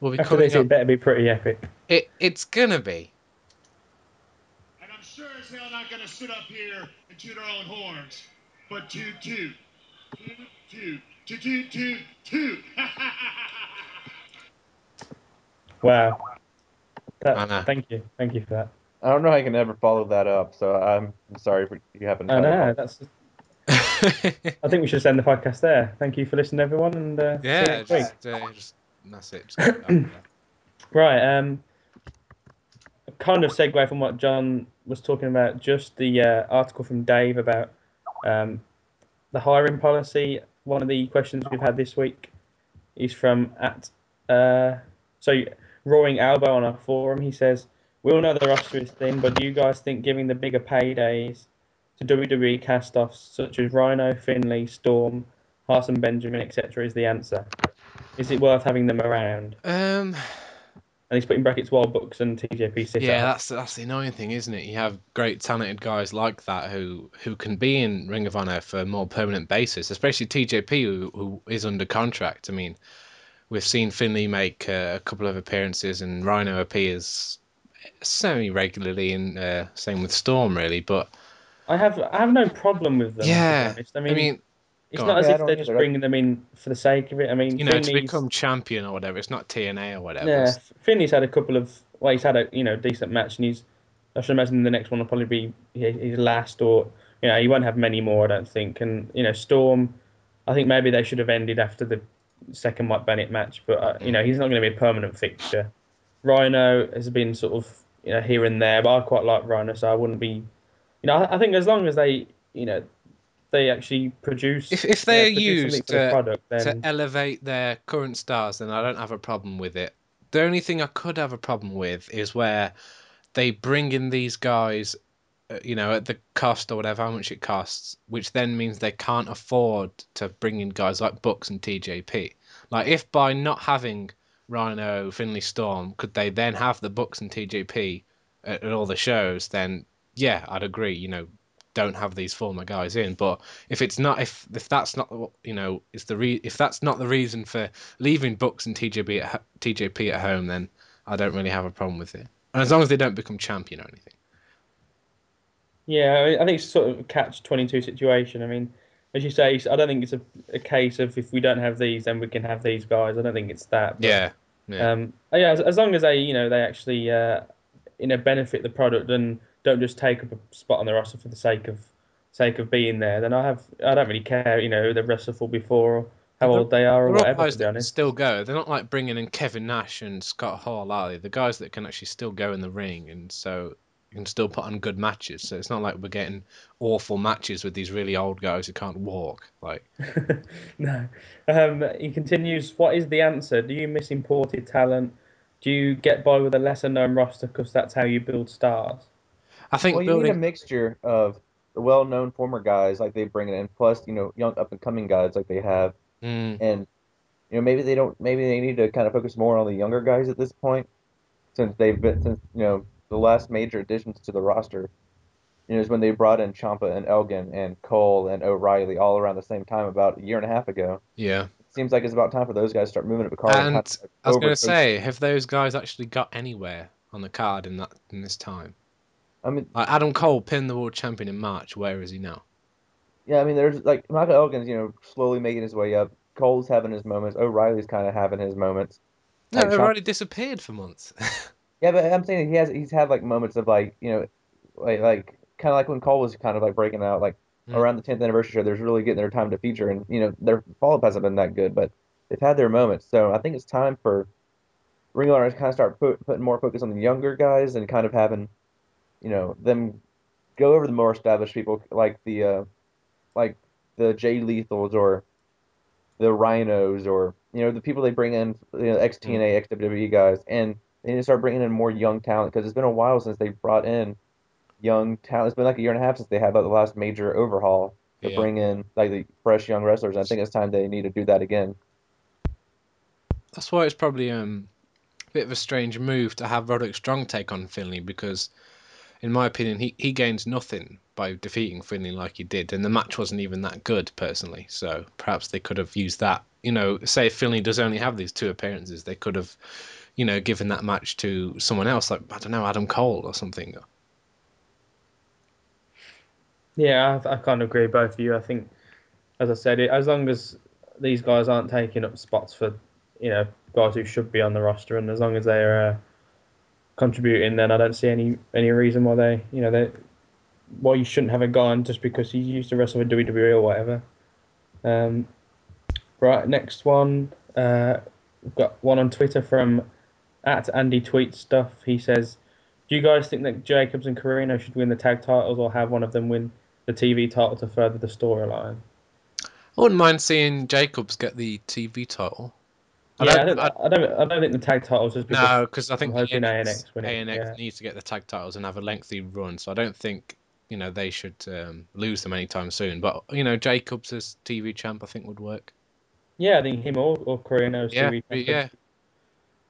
will be After coming this, it better be pretty epic. It, it's gonna be. And I'm sure as hell not gonna sit up here and toot our own horns, but toot toot. Toot toot. Toot toot toot toot. *laughs* Wow. That, I know. Thank you. Thank you for that. I don't know how you can ever follow that up. So I'm sorry if you haven't. I know. follow- That's. I think we should end the podcast there. Thank you for listening, everyone, and uh, yeah, just, uh, just that's it. Just get it out *clears throat* there. Right. Um, kind of segue from what John was talking about, just the uh, article from Dave about um, the hiring policy. One of the questions we've had this week is from at uh, so Roaring Elbow on our forum. He says, "We all know the roster is thin, but do you guys think giving the bigger paydays to WWE cast-offs such as Rhino, Finlay, Storm, Haas and, Benjamin, etc. is the answer? Is it worth having them around?" Um, And he's putting brackets Wild Bucks and TJP sit yeah, that's that's the annoying thing, isn't it? You have great talented guys like that who who can be in Ring of Honor for a more permanent basis, especially TJP who who is under contract. I mean, we've seen Finlay make uh, a couple of appearances and Rhino appears semi regularly, and uh, same with Storm really. But I have I have no problem with them. to be yeah, honest. I I mean, mean, it's go not on. as Yeah, if they're just bringing them in for the sake of it. I mean, you know, to become champion or whatever, it's not TNA or whatever. yeah, It's- Finlay's had a couple of well, he's had a you know decent match, and he's I should imagine the next one will probably be his his last, or you know he won't have many more, I don't think. And you know Storm, I think maybe they should have ended after the second Mike Bennett match, but uh, you know he's not going to be a permanent fixture. Rhino has been sort of you know here and there, but I quite like Rhino, so I wouldn't be, you know, I, I think as long as they you know they actually produce If if they are used the uh, product, then to elevate their current stars, then I don't have a problem with it. The only thing I could have a problem with is where they bring in these guys, uh, you know, at the cost or whatever, how much it costs, which then means they can't afford to bring in guys like Bucks and TJP. Like, if by not having Rhino, Finlay Storm, could they then have the Bucks and TJP at, at all the shows, then yeah, I'd agree. You know, don't have these former guys in. But if it's not, if if that's not, what- you know, is the re- if that's not the reason for leaving Bucks and TJP at, TJP at home, then I don't really have a problem with it. And as long as they don't become champion or anything. Yeah, I- I think it's sort of a catch twenty two situation. I mean, as you say, I don't think it's a, a case of if we don't have these, then we can have these guys. I don't think it's that. but, Yeah. Yeah. Um, yeah, as, as long as they, you know, they actually, uh, you know, benefit the product and don't just take up a spot on the roster for the sake of sake of being there, then I have, I don't really care, you know, who they've wrestled for before or how old they are or whatever. guys that still go. They're not like bringing in Kevin Nash and Scott Hall, are they? The guys that can actually still go in the ring and so you can still put on good matches. So it's not like we're getting awful matches with these really old guys who can't walk. Like, *laughs* no. Um, he continues. What is the answer? Do you miss imported talent? Do you get by with a lesser known roster because that's how you build stars? I think Well, you need a mixture of the well-known former guys like they bring it in, plus you know young up-and-coming guys like they have, Mm, and you know maybe they don't, maybe they need to kind of focus more on the younger guys at this point, since they've been since you know the last major additions to the roster, you know, is when they brought in Ciampa and Elgin and Cole and O'Reilly all around the same time about a year and a half ago. yeah. Seems like it's about time for those guys to start moving up the card. And of, I was going to say, have those guys actually got anywhere on the card in that in this time? I mean, Like Adam Cole pinned the world champion in March. Where is he now? Yeah, I mean, there's like Michael Elgin's, you know, slowly making his way up. Cole's having his moments. O'Reilly's kind of having his moments. No, Like, they've Sean- disappeared for months. *laughs* Yeah, but I'm saying he has he's had like moments of like you know, like like kind of like when Cole was kind of like breaking out like Mm. around the 10th anniversary show. There's really getting their time to feature, and you know their follow up hasn't been that good, but they've had their moments. So I think it's time for Ring of Honor to kind of start put, putting more focus on the younger guys and kind of having, you know, them go over the more established people like the uh, like the Jay Lethals or the Rhinos or you know the people they bring in, you know, ex TNA, ex WWE guys, and they need to start bringing in more young talent because it's been a while since they brought in young talent. It's been like a year and a half since they had like, the last major overhaul to Yeah. bring in like the fresh young wrestlers. I think it's time they need to do that again. That's why it's probably um, a bit of a strange move to have Roderick Strong take on Finlay because, in my opinion, he, he gains nothing by defeating Finlay like he did, and the match wasn't even that good personally. So perhaps they could have used that. You know, say if Finlay does only have these two appearances, they could have, you know, given that match to someone else, like I don't know, Adam Cole or something. Yeah, I, I can't agree with both of you. I think, as I said, as long as these guys aren't taking up spots for, you know, guys who should be on the roster, and as long as they're uh, contributing, then I don't see any any reason why they, you know, they why you shouldn't have a guy on just because he used to wrestle with WWE or whatever. Um, right, next one. Uh, we've got one on Twitter from at Andy Tweet Stuff. He says, "Do you guys think that Jacobs and Corino should win the tag titles, or have one of them win the TV title to further the storyline?" I wouldn't mind seeing Jacobs get the TV title. I yeah, don't- don't, I, don't, I don't think the tag titles just because No, because I think I'm the hoping ANX, ANX ANX yeah. needs to get the tag titles and have a lengthy run. So I don't think you know they should um, lose them anytime soon. But you know Jacobs as TV champ, I think would work. yeah, I think him or or Corino as Yeah, TV champion. yeah.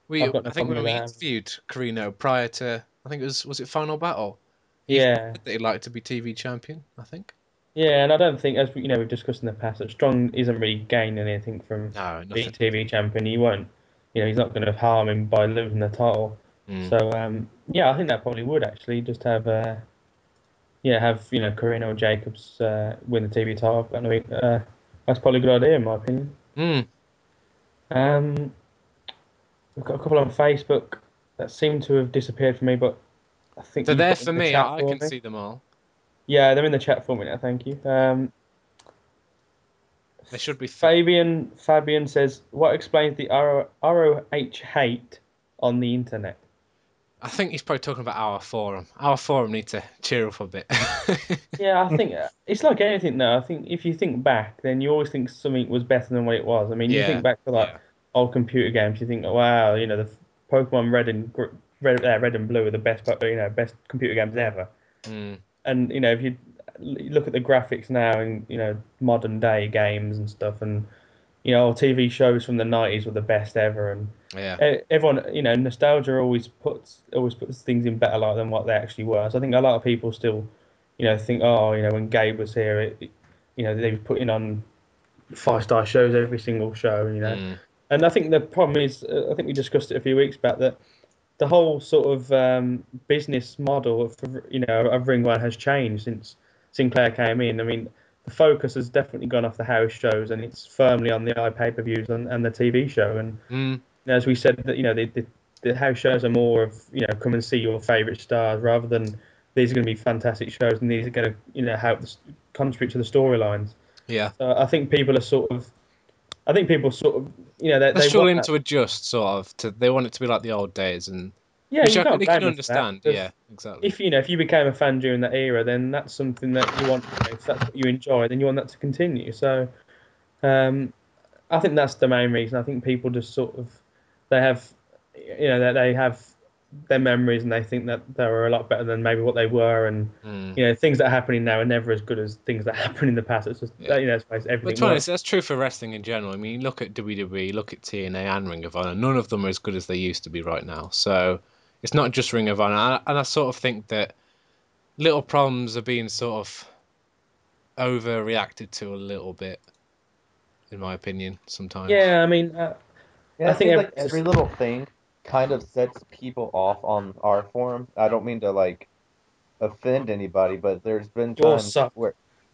We I think when we that. interviewed Corino prior to I think it was was it Final Battle yeah, that he'd like to be TV champion. I think. Yeah, and I don't think, as we, you know, we've discussed in the past, that Strong isn't really gaining anything from No, being. TV champion. He won't, you know, he's not going to harm him by losing the title. Mm. So um, yeah, I think that probably would actually just have uh, yeah have you know Corino and Jacobs uh, win the TV title. I mean, uh, that's probably a good idea in my opinion. Mm. Um, we've got a couple on Facebook that seem to have disappeared for me, but I think They're there for the me. I, I can me. see them all. Yeah, they're in the chat for me now. Thank you. Um, They should be. Th- Fabian Fabian says, "What explains the RO, ROH hate on the internet?" I think he's probably talking about our forum. Our forum need to cheer up a bit. *laughs* Yeah, I think uh, it's like anything though. I think if you think back, then you always think something was better than what it was. I mean, you Yeah, think back to like yeah. old computer games. You think, wow, you know, the Pokemon Red and Red, uh, Red and Blue are the best, you know, best computer games ever. Mm. And you know, if you look at the graphics now and you know modern day games and stuff, and you know, TV shows from the '90s were the best ever, and Yeah. everyone, you know, nostalgia always puts always puts things in better light than what they actually were. So I think a lot of people still, you know, think, oh, you know, when Gabe was here, it, it- you know, they were putting on five star shows every single show, you know. Mm. And I think the problem is, uh, I think we discussed it a few weeks back that the whole sort of um, business model of you know of Ring One has changed since Sinclair came in. I mean, the focus has definitely gone off the house shows and it's firmly on the iPay per views and, and the TV show. And Mm. as we said, that you know the, the the house shows are more of you know come and see your favourite stars rather than these are going to be fantastic shows and these are going to you know help the, contribute to the storylines. Yeah. So I think people are sort of, I think people sort of you know they, They're they struggling to adjust, sort of. To they want it to be like the old days, and yeah which you I can't they can understand. Yeah, exactly. If you know if you became a fan during that era, then that's something that you want. If that's what you enjoy, then you want that to continue. So, um, I think that's the main reason. I think people just sort of they have, you know, that they have their memories and they think that they were a lot better than maybe what they were, and Mm. you know things that are happening now are never as good as things that *laughs* happened in the past. It's just Yeah. you know, I suppose But everything. to be honest, that's true for wrestling in general. I mean, look at WWE, look at TNA and Ring of Honor. None of them are as good as they used to be right now. So it's not just Ring of Honor. And I- And I sort of think that little problems are being sort of overreacted to a little bit, in my opinion, sometimes. Yeah, I mean, uh, Yeah, I I think think like every little thing kind of sets people off on our forum. I don't mean to like offend anybody, but there's been You all times suck. where *laughs*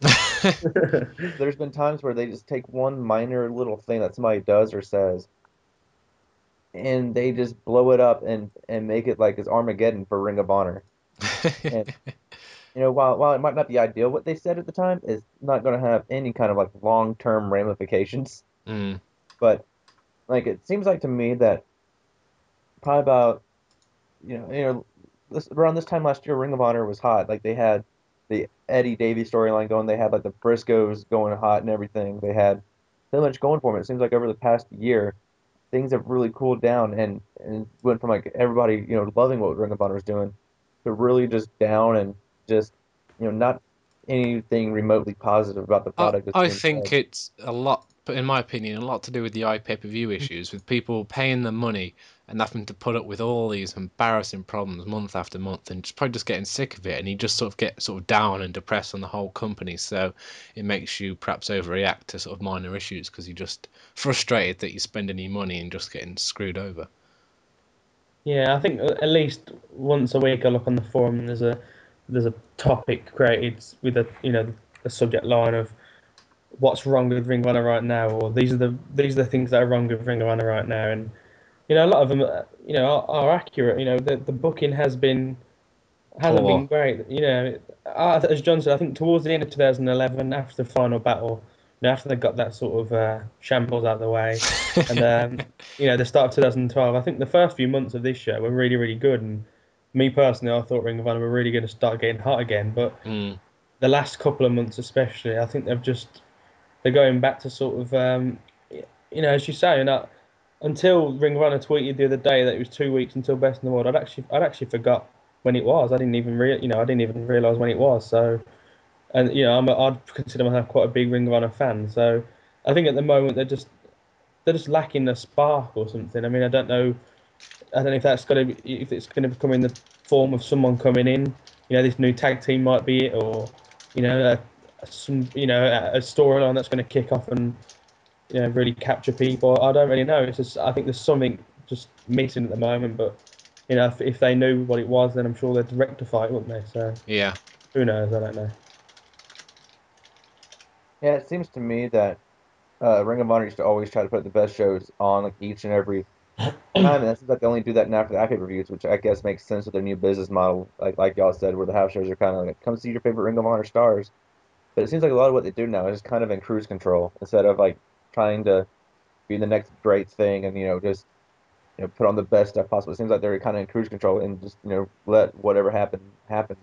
there's been times where they just take one minor little thing that somebody does or says and they just blow it up and and make it like it's Armageddon for Ring of Honor. And, *laughs* you know, while while it might not be ideal what they said at the time, it's not going to have any kind of like long-term ramifications. Mm. But like it seems like to me that probably about you know you know this, around this time last year, Ring of Honor was hot. Like they had the Eddie Davies storyline going. They had like the Briscoes going hot and everything. They had so much going for them. It seems like over the past year, things have really cooled down and and went from like everybody you know loving what Ring of Honor was doing to really just down and just you know not anything remotely positive about the product. that's I think it's a lot, in my opinion, a lot to do with the iPay per view mm. issues, with people paying the money and having to put up with all these embarrassing problems month after month, and just probably just getting sick of it, and you just sort of get sort of down and depressed on the whole company. So it makes you perhaps overreact to sort of minor issues because you're just frustrated that you're spending your money and just getting screwed over. Yeah, I think at least once a week I look on the forum and there's a there's a topic created with a you know a subject line of what's wrong with Ring of Honor right now, or these are the these are the things that are wrong with Ring of Honor right now, and you know a lot of them uh, you know are, are accurate. You know the the booking has been hasn't been great. You know, uh, as John said, I think towards the end of 2011, after the final battle, you know, after they got that sort of uh, shambles out of the way, and um, *laughs* you know the start of 2012. I think the first few months of this show were really really good, and me personally, I thought Ring of Honor were really going to start getting hot again. But Mm. the last couple of months, especially, I think they've just they're going back to sort of um, you know as you say, and uh, until Ring of Honor tweeted the other day that it was two weeks until Best in the World, I'd actually I'd actually forgot when it was. I didn't even real you know I didn't even realize when it was. So and you know I'm a, I'd consider myself quite a big Ring of Honor fan. So I think at the moment they're just they're just lacking a spark or something. I mean I don't know I don't know if that's to be, if it's going to become in the form of someone coming in. You know this new tag team might be it, or you know uh, some you know a, a storyline that's going to kick off and you know really capture people. I don't really know. It's just I think there's something just missing at the moment, but. You know, if, if they knew what it was, then I'm sure they'd rectify it, wouldn't they? So Yeah. who knows? I don't know. Yeah, it seems to me that uh, Ring of Honor used to always try to put the best shows on like each and every *coughs* time, and it seems like they only do that now for the iPay reviews, which I guess makes sense with their new business model, like like y'all said, where the house shows are kind of like come see your favorite Ring of Honor stars. But it seems like a lot of what they do now is kind of in cruise control instead of like trying to be the next great thing and you know just you know put on the best stuff possible. It seems like they're kind of in cruise control and just you know let whatever happen happen,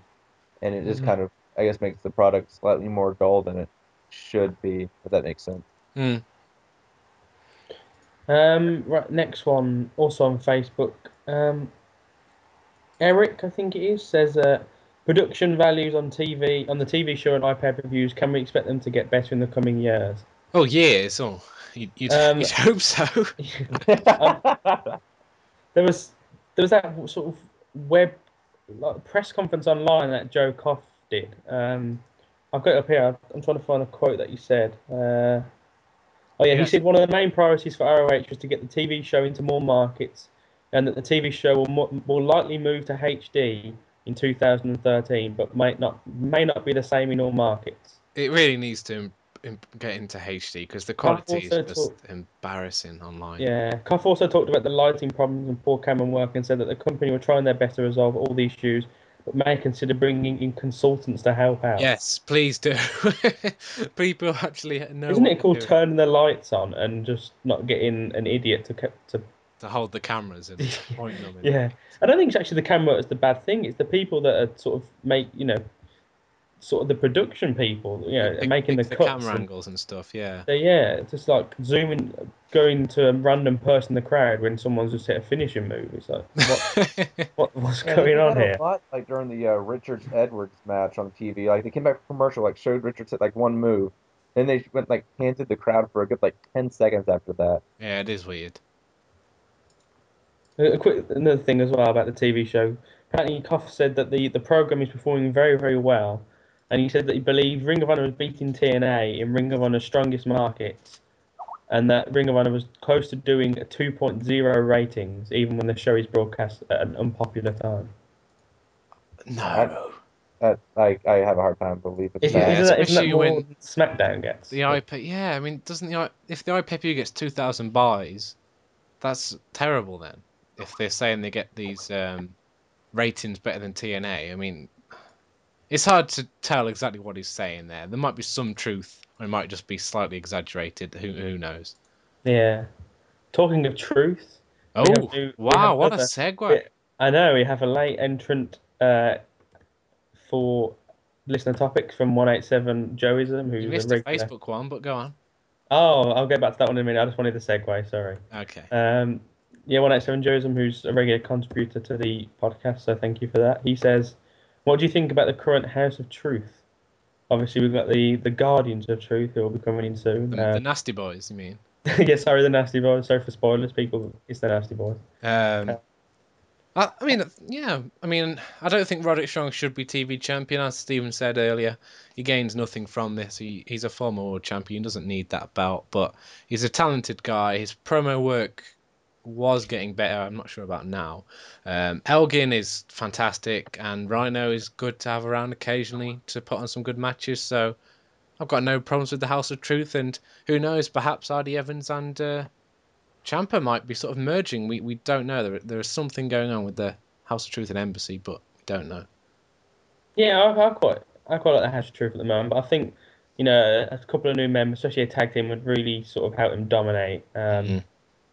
and it just Mhm. kind of I guess makes the product slightly more dull than it should be, if that makes sense. Mm. Um, right, next one, also on Facebook. Um, Eric, I think it is, says uh, production values on TV on the TV show and iPad reviews. Can we expect them to get better in the coming years? Oh, years. Oh, you'd, you'd, Um, you'd *laughs* hope so. *laughs* There was there was that sort of web like, press conference online that Joe Koff did. Um, I've got it up here. I'm trying to find a quote that you said. Uh, oh yeah, Yeah. he said one of the main priorities for ROH was to get the TV show into more markets, and that the TV show will mo- will likely move to HD in 2013, but might not may not be the same in all markets. it really needs to get into HD because the quality is just talk- embarrassing online. Yeah, Koff also talked about the lighting problems and poor camera work and said that the company were trying their best to resolve all the issues, but may consider bringing in consultants to help out. Yes, please do. *laughs* People actually know. Isn't it called turning the lights on and just not getting an idiot to to? To hold the cameras and *laughs* point them. in. Yeah, I don't think it's actually the camera is the bad thing. It's the people that are sort of make you know, sort of the production people. You know, Pick- making the pick cuts. camera and- angles and stuff. Yeah. So, yeah, just like zooming, going to a random person in the crowd when someone's just hit a finishing move. It's like, what, *laughs* what what's Yeah, going on here? A lot, like during the uh, Richards Edwards match on TV, like they came back from commercial, like showed Richards hit like one move, then they went like panted the crowd for a good like ten seconds after that. yeah, it is weird. A quick another thing as well about the TV show. Apparently, Koff said that the, the program is performing very very well, and he said that he believed Ring of Honor was beating TNA in Ring of Honor's strongest markets, and that Ring of Honor was close to doing a 2.0 ratings even when the show is broadcast at an unpopular time. No. That like I have a hard time believing that. Yeah, isn't that, isn't that when SmackDown gets? The IP, yeah, I mean, doesn't the if the IPPU gets two thousand buys, that's terrible. Then, if they're saying they get these um, ratings better than TNA, I mean, it's hard to tell exactly what he's saying there. There might be some truth, or it might just be slightly exaggerated. Who who knows? Yeah. Talking of truth, Oh, new- wow, what a segue! I know we have a late entrant uh, for listener topics from 187 Joeism, who's You a missed the regular. Facebook one, but go on. Oh, I'll get back to that one in a minute. I just wanted the segue. Sorry. Okay. Um, yeah, 187 Joeism, who's a regular contributor to the podcast, so thank you for that. He says, "What do you think about the current House of Truth? Obviously, we've got the the Guardians of Truth who will be coming in soon. The, Uh, the Nasty Boys, you mean? *laughs* yeah, sorry, the Nasty Boys. Sorry for spoilers, people. It's the Nasty Boys. Um, I, I mean, yeah. I mean, I don't think Roderick Strong should be TV champion, as Stephen said earlier. He gains nothing from this. He, he's a former world champion. Doesn't need that belt, but he's a talented guy. His promo work was getting better. I'm not sure about now. Um, Elgin is fantastic, and Rhino is good to have around occasionally to put on some good matches. So I've got no problems with the House of Truth, and who knows, perhaps R.D. Evans and uh, Ciampa might be sort of merging. We we don't know. There there is something going on with the House of Truth and Embassy, but we don't know. Yeah, I, I quite I quite like the House of Truth at the moment, but I think you know a couple of new members, especially a tag team, would really sort of help him dominate. Um, Mhm.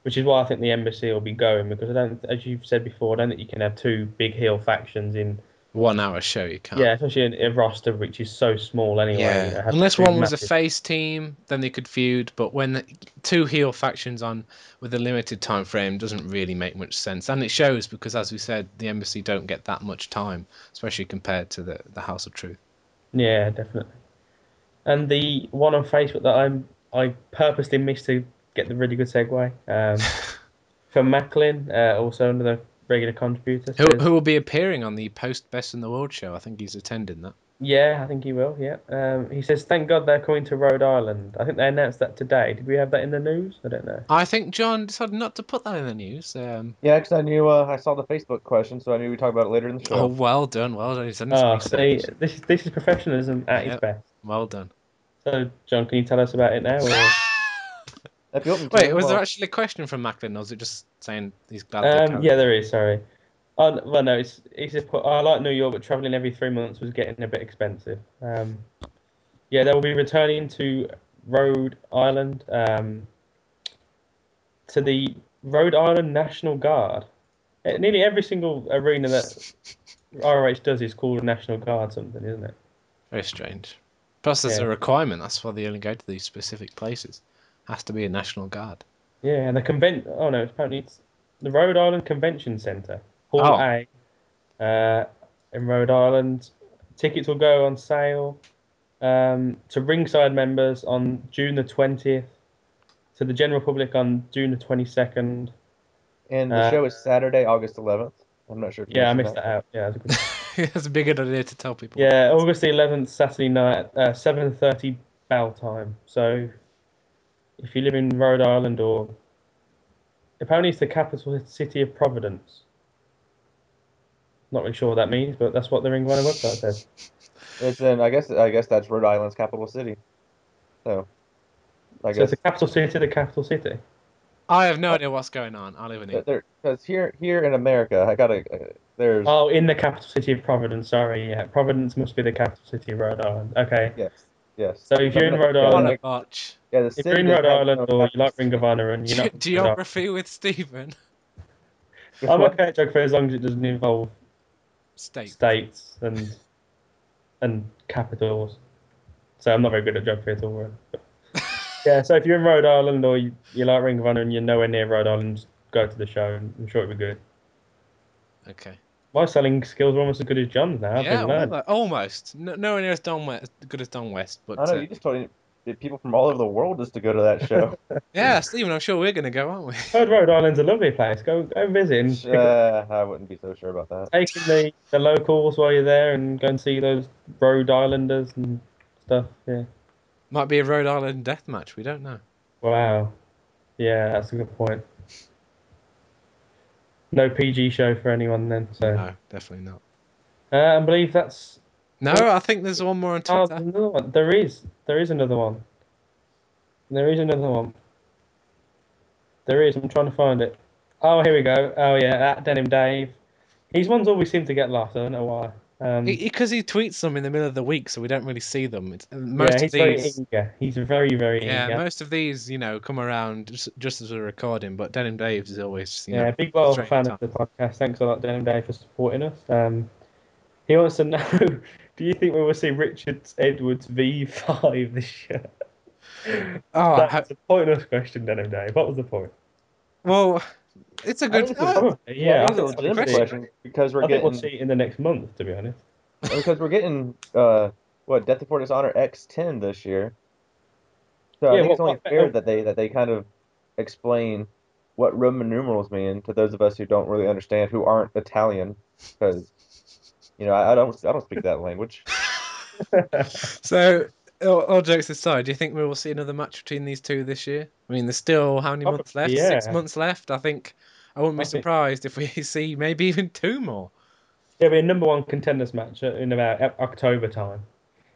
Which is why I think the Embassy will be going because I don't, as you've said before, I don't think you can have two big heel factions in One hour show, you can't. yeah, especially in a roster which is so small anyway. Yeah, unless one was a face team, then they could feud. But when the- two heel factions on with a limited time frame doesn't really make much sense, and it shows because, as we said, the embassy don't get that much time, especially compared to the the House of Truth. Yeah, definitely. And the one on Facebook that I'm I purposely missed to get the really good segue. Um, *laughs* from Macklin, uh, also another regular contributor. Who says- who will be appearing on the post Best in the World show? I think he's attending that. Yeah, I think he will. Yeah. Um, he says, "Thank God they're coming to Rhode Island." I think they announced that today. Did we have that in the news? I don't know. I think John decided not to put that in the news. Um, Yeah, because I knew uh, I saw the Facebook question, so I knew we'd talk about it later in the show. oh, well done, well done. He's done Oh, see, research. this this is professionalism at Yep. its best. Well done. So, John, can you tell us about it now? *laughs* Or... If you want me to, Wait, was there actually a question from Macklin, or was it just saying he's glad? they're um, yeah, there is. Sorry. Oh, well, no, it's, it's just put, I like New York, but traveling every three months was getting a bit expensive. Um, yeah, they will be returning to Rhode Island um, to the Rhode Island National Guard. Uh, Nearly every single arena that ROH does is called a National Guard something, isn't it? Very strange. Plus, there's Yeah. a requirement. That's why they only go to these specific places. Has to be a national guard. Yeah, and the convent. Oh no, apparently it's the Rhode Island Convention Center, Hall Oh. A, uh, in Rhode Island. Tickets will go on sale um, to ringside members on June the twentieth, to the general public on June the twenty second. and the uh, show is Saturday, August 11th. I'm not sure. If Yeah, I missed that out. Yeah, that's a good. *laughs* That's a big idea to tell people. yeah, August the eleventh, Saturday night, uh, seven thirty bell time. So, if you live in Rhode Island or apparently it's the capital city of Providence. Not really sure what that means, but that's what the Ring of Honor website says. It's in. I guess. I guess that's Rhode Island's capital city. So. I So guess it's the capital city, the capital city. I have no idea what's going on. I live in England. because here here in America, I gotta. Uh, there's Oh, in the capital city of Providence. Sorry, yeah, Providence must be the capital city of Rhode Island. Okay. yes yes. So if you're in Rhode Island, botch. yeah, the if you're in Rhode Island or you like Ring of Honor and you're Ge- not Geography with Stephen. *laughs* I'm okay at geography as long as it doesn't involve State. states and and capitals. So I'm not very good at geography at all. really. But- *laughs* yeah, so if you're in Rhode Island or you, you like Ring of Honor and you're nowhere near Rhode Island, go to the show. and I'm sure it'll be good. Okay. My selling skills are almost as good as John's now. I've Yeah, been well, like, almost. No, nowhere near as Don West, good as Don West, but I know uh, you just told me people from all over the world just to go to that show. *laughs* yeah, Stephen, I'm sure we're gonna go, aren't we? Heard Rhode Island's a lovely place. Go go visit and uh, I wouldn't be so sure about that. take the, the locals while you're there and go and see those Rhode Islanders and stuff. Yeah. Might be a Rhode Island death match. We don't know. Wow. Yeah, that's a good point. No PG show for anyone then. So No, definitely not. uh, I believe that's. No, I think there's one more on Oh, Twitter. there's another one. There is. There is another one. There is another one. There is. I'm trying to find it. Oh, here we go. Oh yeah, at Denim Dave. These ones always seem to get lost. I don't know why. Um, Because he, tweets them in the middle of the week, so we don't really see them. It's, most yeah, of he's very these, eager. He's very, very yeah, eager. most of these, you know, come around just, just as we're recording. But Denim Dave is always, you Yeah, know, big well fan of the podcast. Thanks a lot, Denim Dave, for supporting us. Um, he wants to know: *laughs* Do you think we will see Richards Edwards V5 this year? Oh, That's ha- a pointless question, Denim Dave. What was the point? well, it's a good. think oh, yeah, That I a legitimate question. question because we're I think getting we'll see in the next month. To be honest, *laughs* because we're getting uh what Death Before Dishonor X10 this year. So I Yeah, think it's only what- fair that they that they kind of explain what Roman numerals mean to those of us who don't really understand who aren't Italian because you know I, I don't I don't speak that language. *laughs* So, all, all jokes aside, do you think we will see another match between these two this year? I mean, there's still how many months left? Probably, Six months left. I think I wouldn't be I surprised if we *laughs* see maybe even two more. there'll be a number one contenders match in about October time.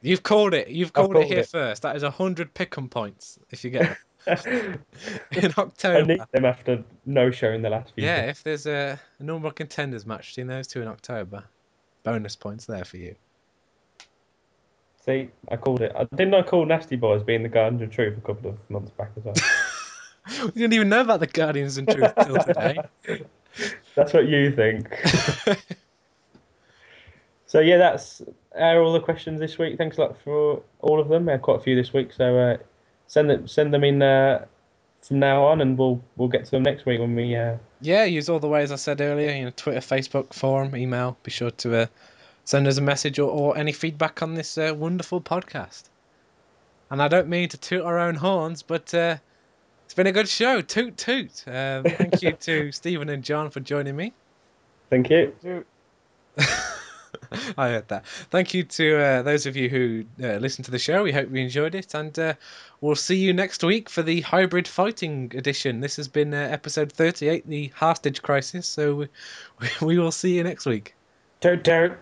You've called it. You've I've called, it here it. first. That is a hundred pick'em points if you get *laughs* it *laughs* in I October. need them after no show in the last few. Yeah, weeks. if there's a, a normal contenders match between those two in October, bonus points there for you. See, I called it. I didn't I call Nasty Boys being the Guardians of Truth a couple of months back as well. *laughs* we didn't even know about the Guardians and Truth till today. *laughs* That's what you think. *laughs* So yeah, that's are all the questions this week. Thanks a lot for all of them. Quite a few this week, so uh, send them send them in uh, from now on, and we'll we'll get to them next week when we. Uh, yeah, use all the ways I said earlier. You know, Twitter, Facebook, forum, email. Be sure to uh, send us a message or, or any feedback on this uh, wonderful podcast. And I don't mean to toot our own horns, but uh, it's been a good show. Toot toot. Um, thank you to *laughs* Stephen and John for joining me. thank you. *laughs* I heard that. Thank you to uh, those of you who uh, listened to the show. We hope you enjoyed it, and uh, we'll see you next week for the hybrid fighting edition. This has been uh, episode 38, the Hostage Crisis. So we, *laughs* we will see you next week. Toot toot.